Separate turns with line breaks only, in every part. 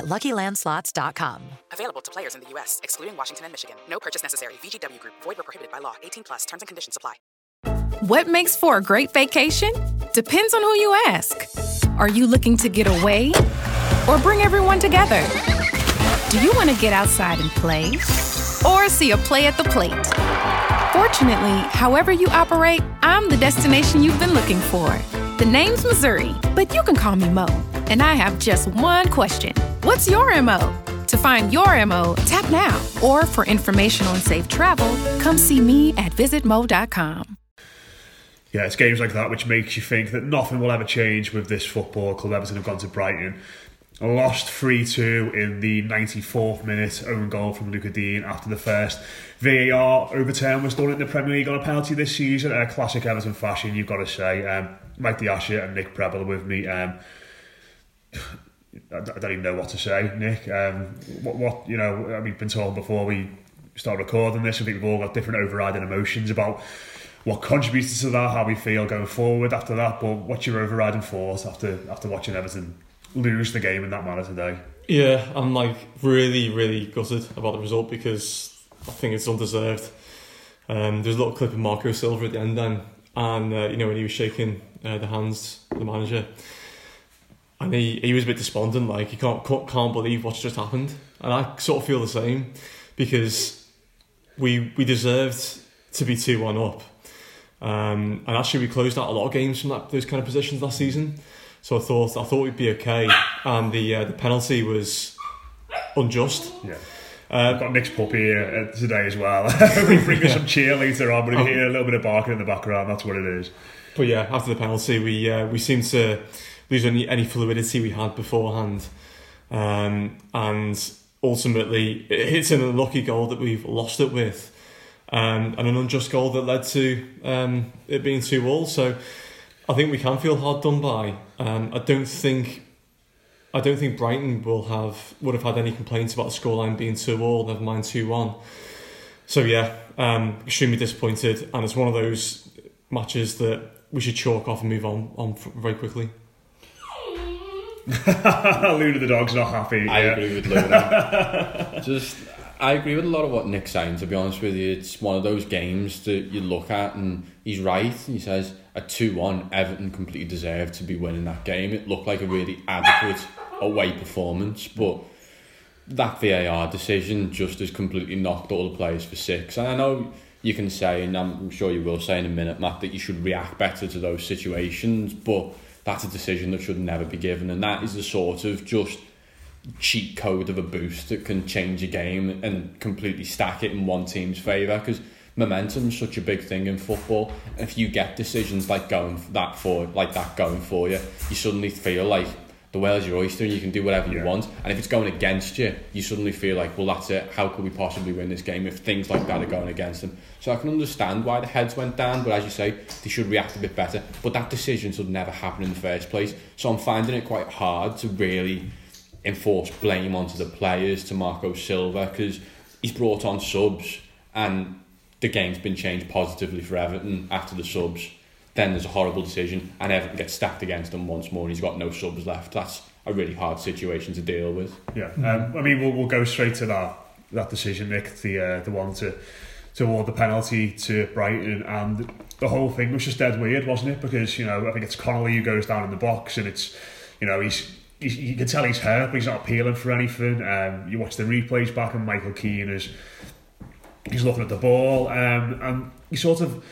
at luckylandslots.com.
Available to players in the U.S., excluding Washington and Michigan. No purchase necessary. VGW Group, void were prohibited by law. 18 plus terms and conditions apply.
What makes for a great vacation? Depends on who you ask. Are you looking to get away or bring everyone together? Do you want to get outside and play or see a play at the plate? Fortunately, however you operate, I'm the destination you've been looking for. The name's Missouri, but you can call me Mo. And I have just one question What's your MO? To find your MO, tap now. Or for information on safe travel, come see me at visitmo.com.
Yeah, it's games like that which makes you think that nothing will ever change with this football club. Everton have gone to Brighton. Lost 3 2 in the 94th minute, own goal from Lucas Digne after the first VAR overturn was done in the Premier League on a penalty this season. A classic Everton fashion, you've got to say. Um, Mike D'Asha and Nick Prebble with me. Um, I don't even know what to say, Nick. Um, what, what you know, we've been told before we start recording this. I think we've all got different overriding emotions about what contributed to that, how we feel going forward after that. But what's your overriding thoughts after after watching Everton lose the game in that manner today?
Yeah, I'm like really, really gutted about the result because I think it's undeserved. Um, there's a little clip of Marco Silva at the end then, and uh, you know when he was shaking uh, the hands the manager and he, he was a bit despondent, like he can't can't believe what's just happened, and I sort of feel the same because we we deserved to be two one up, um, and actually we closed out a lot of games from that those kind of positions last season, so I thought I thought we'd be okay, and the uh, the penalty was unjust.
Yeah. Uh, I've got Nick's puppy here uh, today as well. we bring yeah. some cheer later on, but we oh. hear a little bit of barking in the background. That's what it is.
But yeah, after the penalty, we uh, we seem to lose any, any fluidity we had beforehand. Um, and ultimately, it's an unlucky goal that we've lost it with. Um, and an unjust goal that led to um, it being 2 all. So I think we can feel hard done by. Um, I don't think I don't think Brighton will have would have had any complaints about the scoreline being 2 all, never mind 2 1. So yeah, um, extremely disappointed, and it's one of those matches that we should chalk off and move on on very quickly.
Luna the dog's not happy.
I yeah. agree with Luna. Just, I agree with a lot of what Nick's saying. To be honest with you, it's one of those games that you look at, and he's right. He says a two-one, Everton completely deserved to be winning that game. It looked like a really adequate away performance, but that VAR decision just has completely knocked all the players for six. And I know you can say, and I'm sure you will say in a minute, Matt, that you should react better to those situations, but that's a decision that should never be given, and that is the sort of just cheat code of a boost that can change a game and completely stack it in one team's favour because momentum is such a big thing in football. If you get decisions like going that for like that going for you, you suddenly feel like the world's your oyster and you can do whatever yeah. you want. And if it's going against you, you suddenly feel like, well, that's it. How could we possibly win this game if things like that are going against them? So I can understand why the heads went down, but as you say, they should react a bit better. But that decision should never happen in the first place. So I'm finding it quite hard to really enforce blame onto the players, to Marco Silva, because he's brought on subs and the game's been changed positively for Everton after the subs. Then there's a horrible decision, and Everton gets stacked against him once more, and he's got no subs left. That's a really hard situation to deal with.
Yeah, um, I mean, we'll, we'll go straight to that that decision, Nick, the uh, the one to to award the penalty to Brighton, and the whole thing was just dead weird, wasn't it? Because you know, I think it's Connolly who goes down in the box, and it's you know he's. he's you can tell he's hurt, but he's not appealing for anything. Um, you watch the replays back, and Michael Keane is he's looking at the ball, um, and he sort of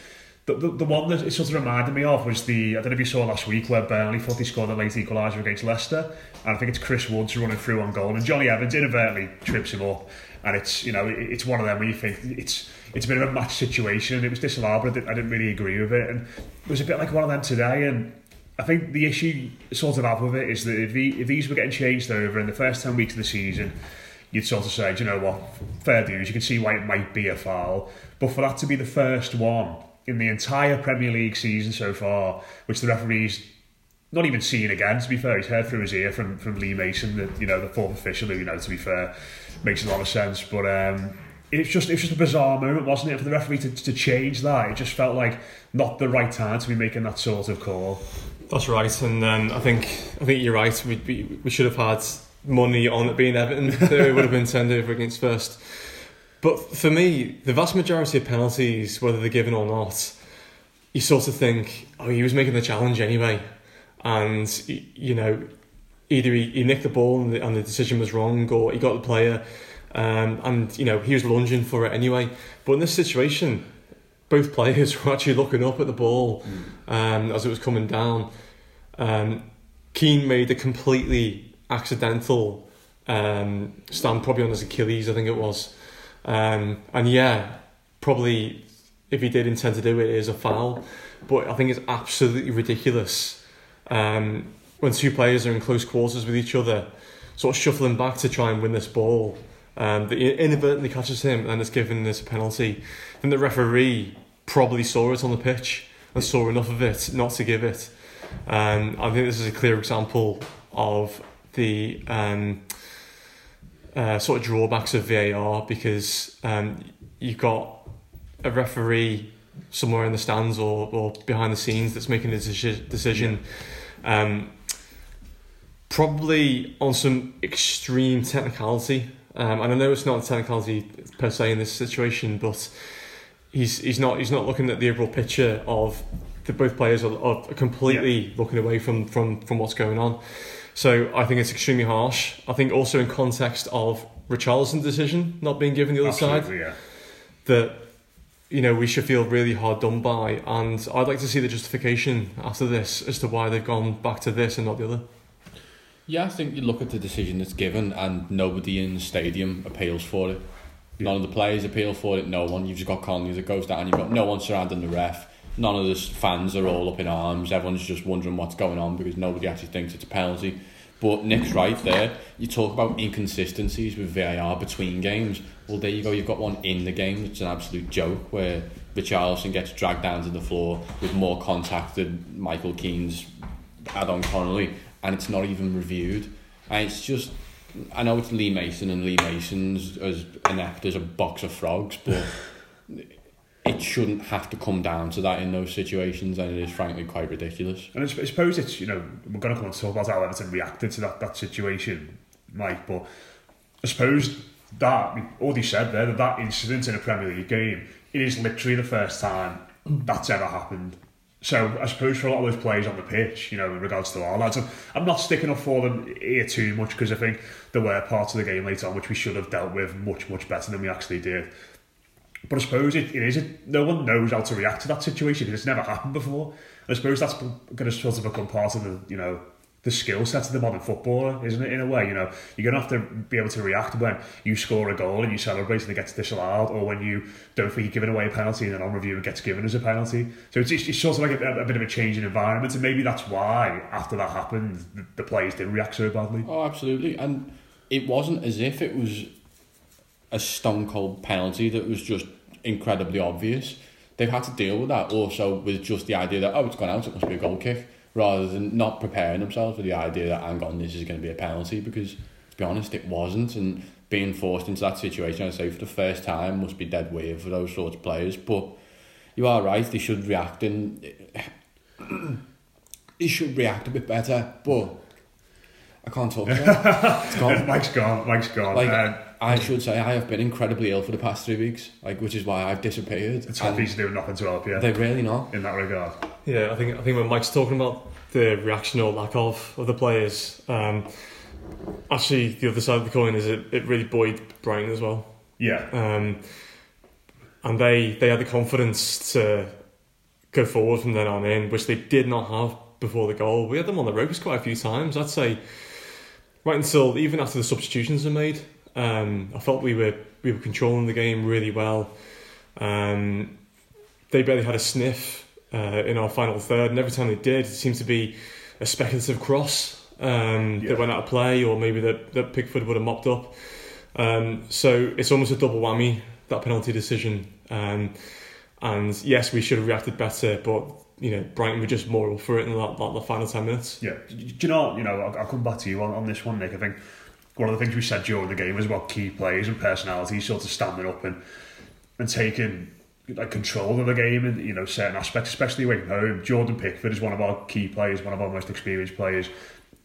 the, the, one that it sort of reminded me of was the I don't know if you saw last week where Burnley thought he scored a late equaliser against Leicester, and I think it's Chris Woods running through on goal, and Jonny Evans inadvertently trips him up, and it's you know it's one of them where you think it's it's a bit of a match situation, and it was disallowed, but I didn't, I didn't really agree with it, and it was a bit like one of them today, and. I think the issue sort of have with it is that if, he, if these were getting changed over in the first 10 weeks of the season, you'd sort of say, do you know what, fair dues, you can see why it might be a foul. But for that to be the first one in the entire Premier League season so far, which the referee's not even seen again, to be fair, he's heard through his ear from, from Lee Mason, the, you know, the fourth official, who, you know, to be fair, makes a lot of sense. But um, it's just it's just a bizarre moment, wasn't it, for the referee to, to change that? It just felt like not the right time to be making that sort of call.
That's right, and um, I think I think you're right. We, we we should have had money on it being Everton. it would have been turned over against first. But for me, the vast majority of penalties, whether they're given or not, you sort of think, oh, he was making the challenge anyway, and you know, either he, he nicked the ball and the, and the decision was wrong, or he got the player, um, and you know he was lunging for it anyway. But in this situation, both players were actually looking up at the ball um, as it was coming down. Um, Keane made a completely accidental um, stand, probably on his Achilles, I think it was. Um, and yeah, probably if he did intend to do it, it is a foul. But I think it's absolutely ridiculous um, when two players are in close quarters with each other, sort of shuffling back to try and win this ball. Um, that inadvertently catches him and is given this penalty. Then the referee probably saw it on the pitch and saw enough of it not to give it. Um, I think this is a clear example of the um, uh, sort of drawbacks of VAR because um, you've got a referee somewhere in the stands or, or behind the scenes that's making the deci- decision. Um, probably on some extreme technicality. Um, and I know it's not a technicality per se in this situation, but he's he's not he's not looking at the overall picture of the both players are, are completely yeah. looking away from, from from what's going on. So I think it's extremely harsh. I think also in context of Richarlison's decision not being given the other
Absolutely,
side,
yeah.
that you know we should feel really hard done by, and I'd like to see the justification after this as to why they've gone back to this and not the other.
Yeah, I think you look at the decision that's given, and nobody in the stadium appeals for it. None of the players appeal for it. No one. You've just got Connolly that goes down. You've got no one surrounding the ref. None of the fans are all up in arms. Everyone's just wondering what's going on because nobody actually thinks it's a penalty. But Nick's right there. You talk about inconsistencies with VAR between games. Well, there you go. You've got one in the game. It's an absolute joke where Richarlison gets dragged down to the floor with more contact than Michael Keane's had on Connolly, and it's not even reviewed. And it's just I know it's Lee Mason and Lee Mason's as inept as a box of frogs, but it shouldn't have to come down to that in those situations, and it is frankly quite ridiculous.
And I suppose it's you know we're going to come and talk about how Everton reacted to that that situation, Mike. But I suppose that all he said there that that incident in a Premier League game it is literally the first time that's ever happened. So I suppose for a lot of those players on the pitch, you know, in regards to our lads, I'm, I'm not sticking up for them here too much because I think there were parts of the game later on which we should have dealt with much much better than we actually did. But I suppose it, it is a, no one knows how to react to that situation because it's never happened before. And I suppose that's going to sort of become part of the you know the skill set of the modern footballer, isn't it? In a way, you know, you're going to have to be able to react when you score a goal and you celebrate and it gets disallowed, or when you don't think you're giving away a penalty and then on review it gets given as a penalty. So it's, it's sort of like a, a bit of a change in environment, and maybe that's why after that happened, the players didn't react so badly.
Oh, absolutely, and it wasn't as if it was a stone cold penalty that was just incredibly obvious. They've had to deal with that also with just the idea that oh it's gone out, it must be a goal kick rather than not preparing themselves for the idea that hang on, this is going to be a penalty because to be honest, it wasn't. And being forced into that situation, I'd say for the first time, must be dead weird for those sorts of players. But you are right; they should react and they should react a bit better. But I can't talk. It's gone.
Mike's gone. Mike's gone.
Like
um,
I should say, I have been incredibly ill for the past three weeks, like which is why I've disappeared.
the
And
Toffees doing nothing to help you
They're really not.
in that regard.
Yeah, I think I think when Mike's talking about the reaction or lack of of the players, um, actually the other side of the coin is it, it really buoyed Brighton as well.
Yeah.
Um, and they they had the confidence to go forward from then on in, which they did not have before the goal. We had them on the ropes quite a few times. I'd say right until even after the substitutions were made, um, I felt we were we were controlling the game really well. Um, they barely had a sniff uh, in our final third, and every time they did, it seemed to be a speculative cross um,
Yeah.
that went out of play, or maybe that, that Pickford would have mopped up. Um, so it's almost a double whammy that penalty decision. Um, and yes, we should have reacted better, but you know Brighton were just more up for it in that, that the final ten minutes.
Yeah. Do you know, you know, I'll, I'll come back to you on, on this one, Nick. I think one of the things we said during the game was about key players and personalities sort of standing up and and taking like control of the game and you know certain aspects, especially away from home. Jordan Pickford is one of our key players, one of our most experienced players.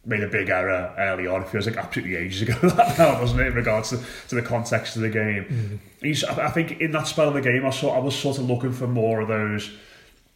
Made a big error early on. It feels like absolutely ages ago that now, doesn't it? In regards to, to the context of the game, mm. He's, I I think in that spell of the game, I saw I was sort of looking for more of those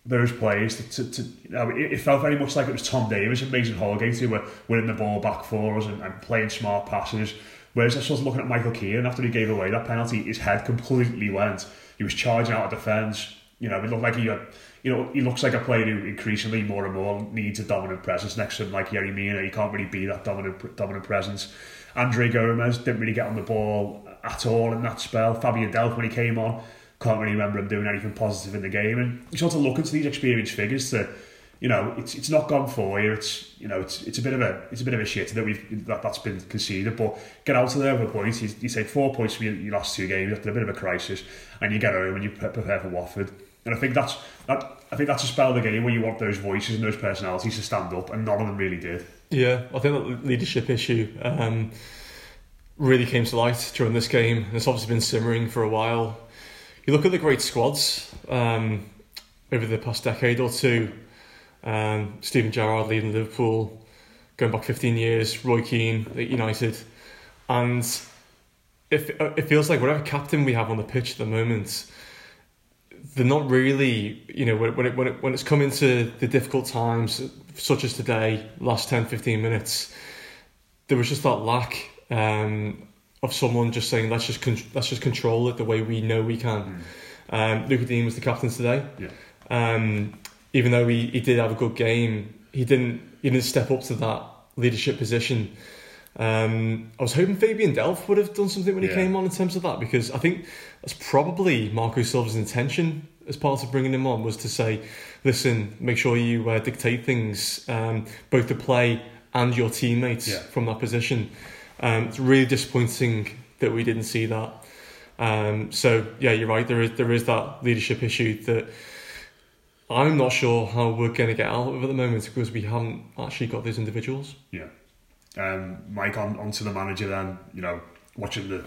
those players to, to, to it, felt very much like it was Tom Davies and Mason Holgate who were winning the ball back for us and, and playing smart passes. Whereas I was looking at Michael Keane after he gave away that penalty, his head completely went. He was charging out of defence. You know, it looked like he had, you know, he looks like a player who increasingly more and more needs a dominant presence next to him, like Yerry Mina. He can't really be that dominant dominant presence. André Gomes didn't really get on the ball at all in that spell. Fabian Delph, when he came on, can't really remember him doing anything positive in the game. And you sort of look into these experienced figures to, you know, it's it's not gone for you. It's you know, it's it's a bit of a it's a bit of a shit that we've that, that's been conceded. But get out of there with a point. You, you take four points from your, your last two games after a bit of a crisis, and you get home and you prepare for Watford. And I think that's that. I think that's a spell of the game where you want those voices and those personalities to stand up, and none of them really did.
Yeah, I think that leadership issue um, really came to light during this game. It's obviously been simmering for a while. You look at the great squads um, over the past decade or two. Um, Steven Gerrard leading Liverpool, going back 15 years. Roy Keane at United, and it, it feels like whatever captain we have on the pitch at the moment, they're not really, you know, when, when, it, when, it, when it's come into the difficult times, such as today, last 10, 15 minutes, there was just that lack um, of someone just saying, let's just con- let's just control it the way we know we can. Um, Luca Digne was the captain today.
Yeah.
Um, even though he, he did have a good game, he didn't he didn't step up to that leadership position. Um, I was hoping Fabian Delph would have done something when he
Yeah.
came on in terms of that because I think that's probably Marco Silva's intention as part of bringing him on was to say, listen, make sure you uh, dictate things, um, both the play and your teammates
Yeah.
from that position. Um, it's really disappointing that we didn't see that. Um, so yeah, you're right. There is there is that leadership issue that I'm not sure how we're going to get out of at the moment because we haven't actually got those individuals.
Yeah. Um, Mike, on, on to the manager then, you know, watching the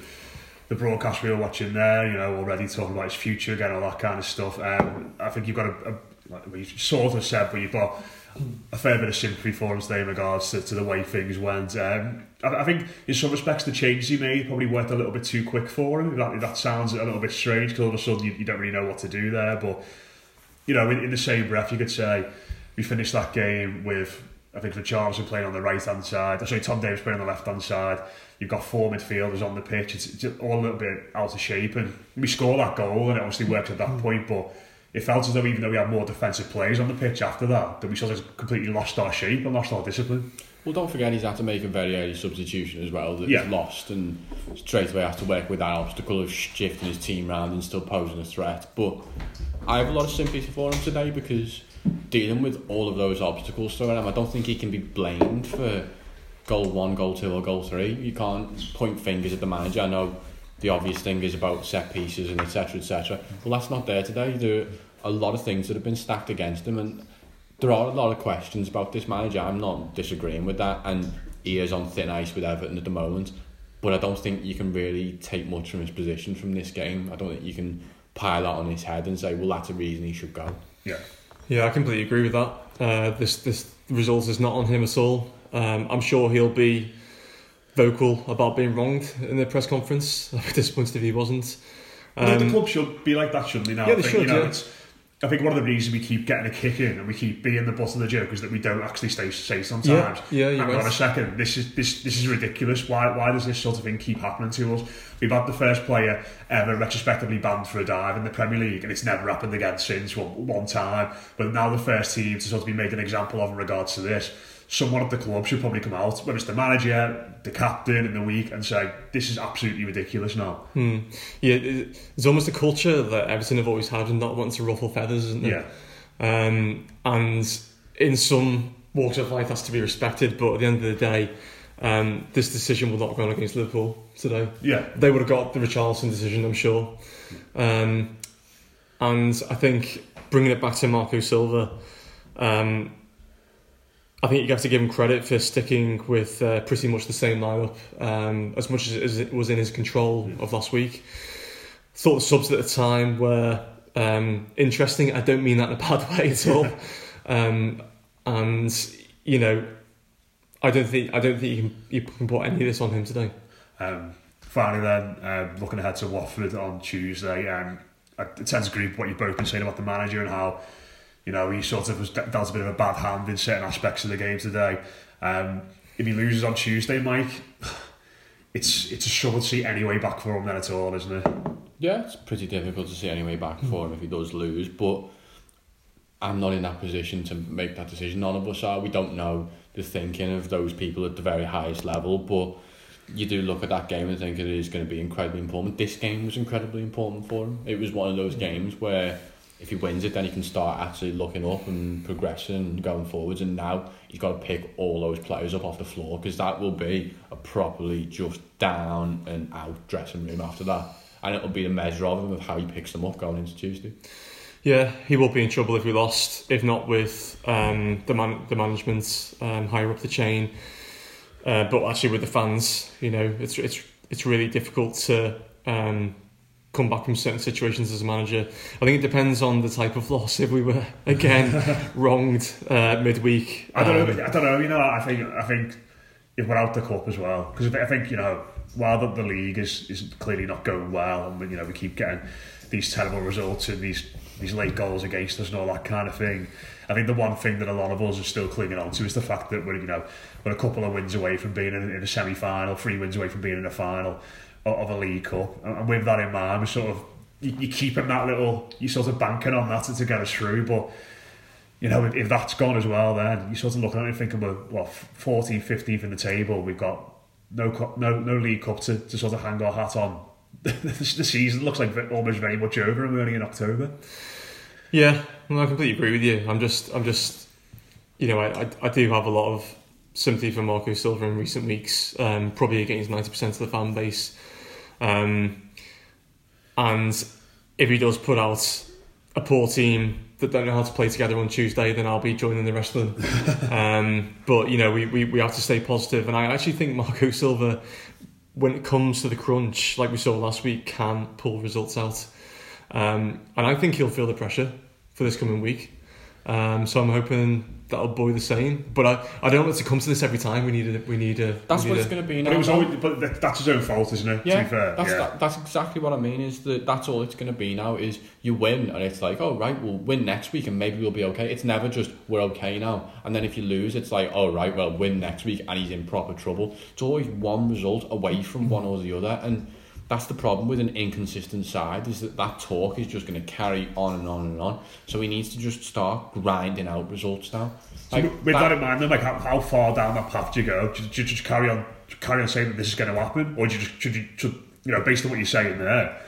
the broadcast we were watching there, you know, already talking about his future again, all that kind of stuff. Um, I think you've got a, a like sort of said, but you've got a fair bit of sympathy for him today in regards to, to the way things went. Um, I, I think in some respects the changes he made probably went a little bit too quick for him. That, that sounds a little bit strange because all of a sudden you, you don't really know what to do there. But, you know, in, in the same breath, you could say we finished that game with I think Richarlison playing on the right hand side. Sorry, Tom Davies playing on the left hand side. You've got four midfielders on the pitch. It's, it's all a little bit out of shape, and we score that goal, and it obviously works at that point. But it felt as though even though we had more defensive players on the pitch after that, that we sort of completely lost our shape and lost our discipline.
Well, don't forget he's had to make a very early substitution as well that
Yeah.
he's lost and straight away has to work with that obstacle of shifting his team around and still posing a threat. But I have a lot of sympathy for him today because dealing with all of those obstacles thrown at him, I don't think he can be blamed for goal one, goal two, or goal three. You can't point fingers at the manager. I know the obvious thing is about set pieces and etc. etc. Well, that's not there today. There are a lot of things that have been stacked against him, and there are a lot of questions about this manager. I'm not disagreeing with that, and he is on thin ice with Everton at the moment. but I don't think you can really take much from his position from this game. I don't think you can pile that on his head and say, well, that's a reason he should go.
Yeah.
Yeah, I completely agree with that. Uh, this this result is not on him at all. Um, I'm sure he'll be vocal about being wronged in the press conference. I'd be disappointed if he wasn't.
No, the
Um,
club should be like that, shouldn't they? Now,
Yeah,
I
they
think,
should,
You know,
yeah.
it's, I think one of the reasons we keep getting a kick in and we keep being the butt of the joke is that we don't actually stay say sometimes.
Yeah, yeah,
Hang on a second, this is this this is ridiculous. Why why does this sort of thing keep happening to us? We've had the first player ever retrospectively banned for a dive in the Premier League, and it's never happened again since one, one time. But now the first team to sort of be made an example of in regards to this. Someone at the club should probably come out, whether it's the manager, the captain in the week, and say this is absolutely ridiculous now.
Yeah, it's almost a culture that Everton have always had and not wanting to ruffle feathers, isn't
Yeah.
Um, and in some walks of life, that's to be respected. But at the end of the day, um, this decision will not go on against Liverpool today.
Yeah.
They would have got the Richarlison decision, I'm sure. Um, and I think bringing it back to Marco Silva, um, I think you have to give him credit for sticking with uh, pretty much the same lineup um, as much as, as it was in his control of last week. Thought the subs at the time were um, interesting. I don't mean that in a bad way at all. um, and you know, I don't think I don't think you can you can put any of this on him today.
Um, finally, then um, looking ahead to Watford on Tuesday, um, I tend to agree with what you've both been saying about the manager and how you know he sort of was dealt a bit of a bad hand in certain aspects of the game today. Um, if he loses on Tuesday, Mike, it's it's a struggle to see any way back for him then at all, isn't it?
Yeah, it's pretty difficult to see any way back for him if he does lose, but I'm not in that position to make that decision. None of us are. We don't know the thinking of those people at the very highest level, but you do look at that game and think it is going to be incredibly important. This game was incredibly important for him. It was one of those games where if he wins it, then he can start actually looking up and progressing and going forwards. And now he's got to pick all those players up off the floor because that will be a properly just down and out dressing room after that. And it'll be the measure of him of how he picks them up going into Tuesday.
Yeah, he will be in trouble if we lost, if not with um, the man, the management um, higher up the chain, uh, but actually with the fans. You know, it's it's it's really difficult to um, come back from certain situations as a manager. I think it depends on the type of loss. If we were again wronged uh, midweek,
I don't
um,
know. I don't know. You know, I think I think if we're out the cup as well, because I think you know, while the, the league is is clearly not going well, and you know we keep getting these terrible results and these these late goals against us and all that kind of thing. I think the one thing that a lot of us are still clinging on to is the fact that we're you know we're a couple of wins away from being in, in a semi final, three wins away from being in a final of, a league cup, and, with that in mind, we're sort of you, you keeping that little, you sort of banking on that to, get us through, but you know, if, that's gone as well, then you're sort of looking at it thinking, well, what, 14th, 15th in the table, we've got no no no League Cup to, to sort of hang our hat on. the season looks like almost very much over and we're only in October.
Yeah, no, I completely agree with you. I'm just, I'm just, you know, I, I, I do have a lot of sympathy for Marco Silva in recent weeks, um, probably against ninety percent of the fan base, um, and if he does put out a poor team that don't know how to play together on Tuesday, then I'll be joining the rest of them. um, but you know, we, we we have to stay positive, and I actually think Marco Silva, when it comes to the crunch, like we saw last week, can pull results out. Um, and I think he'll feel the pressure for this coming week. Um, so I'm hoping that'll buoy the same. But I, I don't want it to come to this every time. We need a we need a.
That's
we
what
need
it's going to be now.
But it was always, but that- that's his own fault, isn't it?
Yeah,
to be fair,
that's
yeah.
That, that's exactly what I mean. Is that that's all it's going to be now? Is you win and it's like, oh right, we'll win next week and maybe we'll be okay. It's never just we're okay now, and then if you lose, it's like, oh right, well win next week and he's in proper trouble. It's always one result away from one or the other, and that's the problem with an inconsistent side. Is that that talk is just going to carry on and on and on. So he needs to just start grinding out results now.
So with that, in mind, then, like how, how far down that path do you go? Do you, do you just carry on, carry on saying that this is going to happen, or do you just should you, should, you know, based on what you're saying there,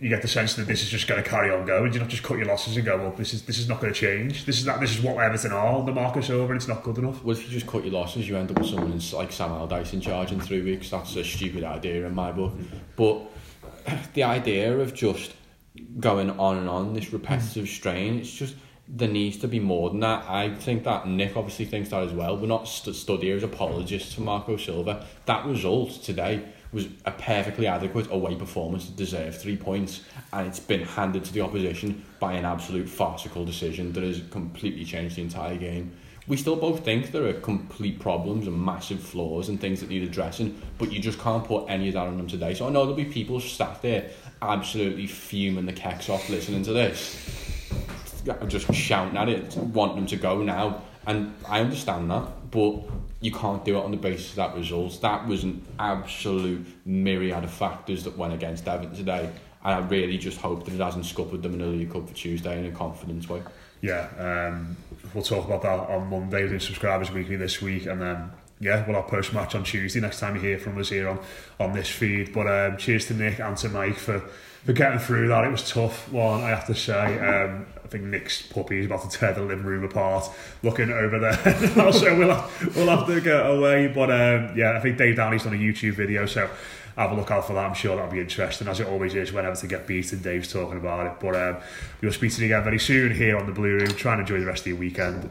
you get the sense that this is just going to carry on going? Do you not just cut your losses and go, well, this is this is not going to change. This is that. This is what Everton are under Marco Silva, it's not good enough.
Well, if you just cut your losses, you end up with someone like Sam Allardyce in charge in three weeks. That's a stupid idea in my book. But the idea of just going on and on, this repetitive strain, it's just there needs to be more than that. I think that Nick obviously thinks that as well. We're not st- stood here as apologists for Marco Silva. That result today was a perfectly adequate away performance to deserve three points, and it's been handed to the opposition by an absolute farcical decision that has completely changed the entire game. We still both think there are complete problems and massive flaws and things that need addressing, but you just can't put any of that on them today. So I know there'll be people sat there absolutely fuming the kecks off listening to this, I'm just shouting at it, wanting them to go now. And I understand that, but you can't do it on the basis of that result. That was an absolute myriad of factors that went against Everton today. And I really just hope that it hasn't scuppered them in the League Cup for Tuesday in a confidence way.
Yeah, um, we'll talk about that on Monday with subscribers weekly this week, and then yeah, we'll have post match on Tuesday next time you hear from us here on, on this feed. But um, cheers to Nick and to Mike for, for getting through that. It was tough one, I have to say. Um, I think Nick's puppy is about to tear the living room apart looking over there. so we'll have, we'll have to get away. But um, yeah, I think Dave Downey's done a YouTube video, so have a look out for that. I'm sure that'll be interesting, as it always is whenever to get beaten. Dave's talking about it. But um, we'll speak to you again very soon here on the Blue Room. Try and enjoy the rest of your weekend.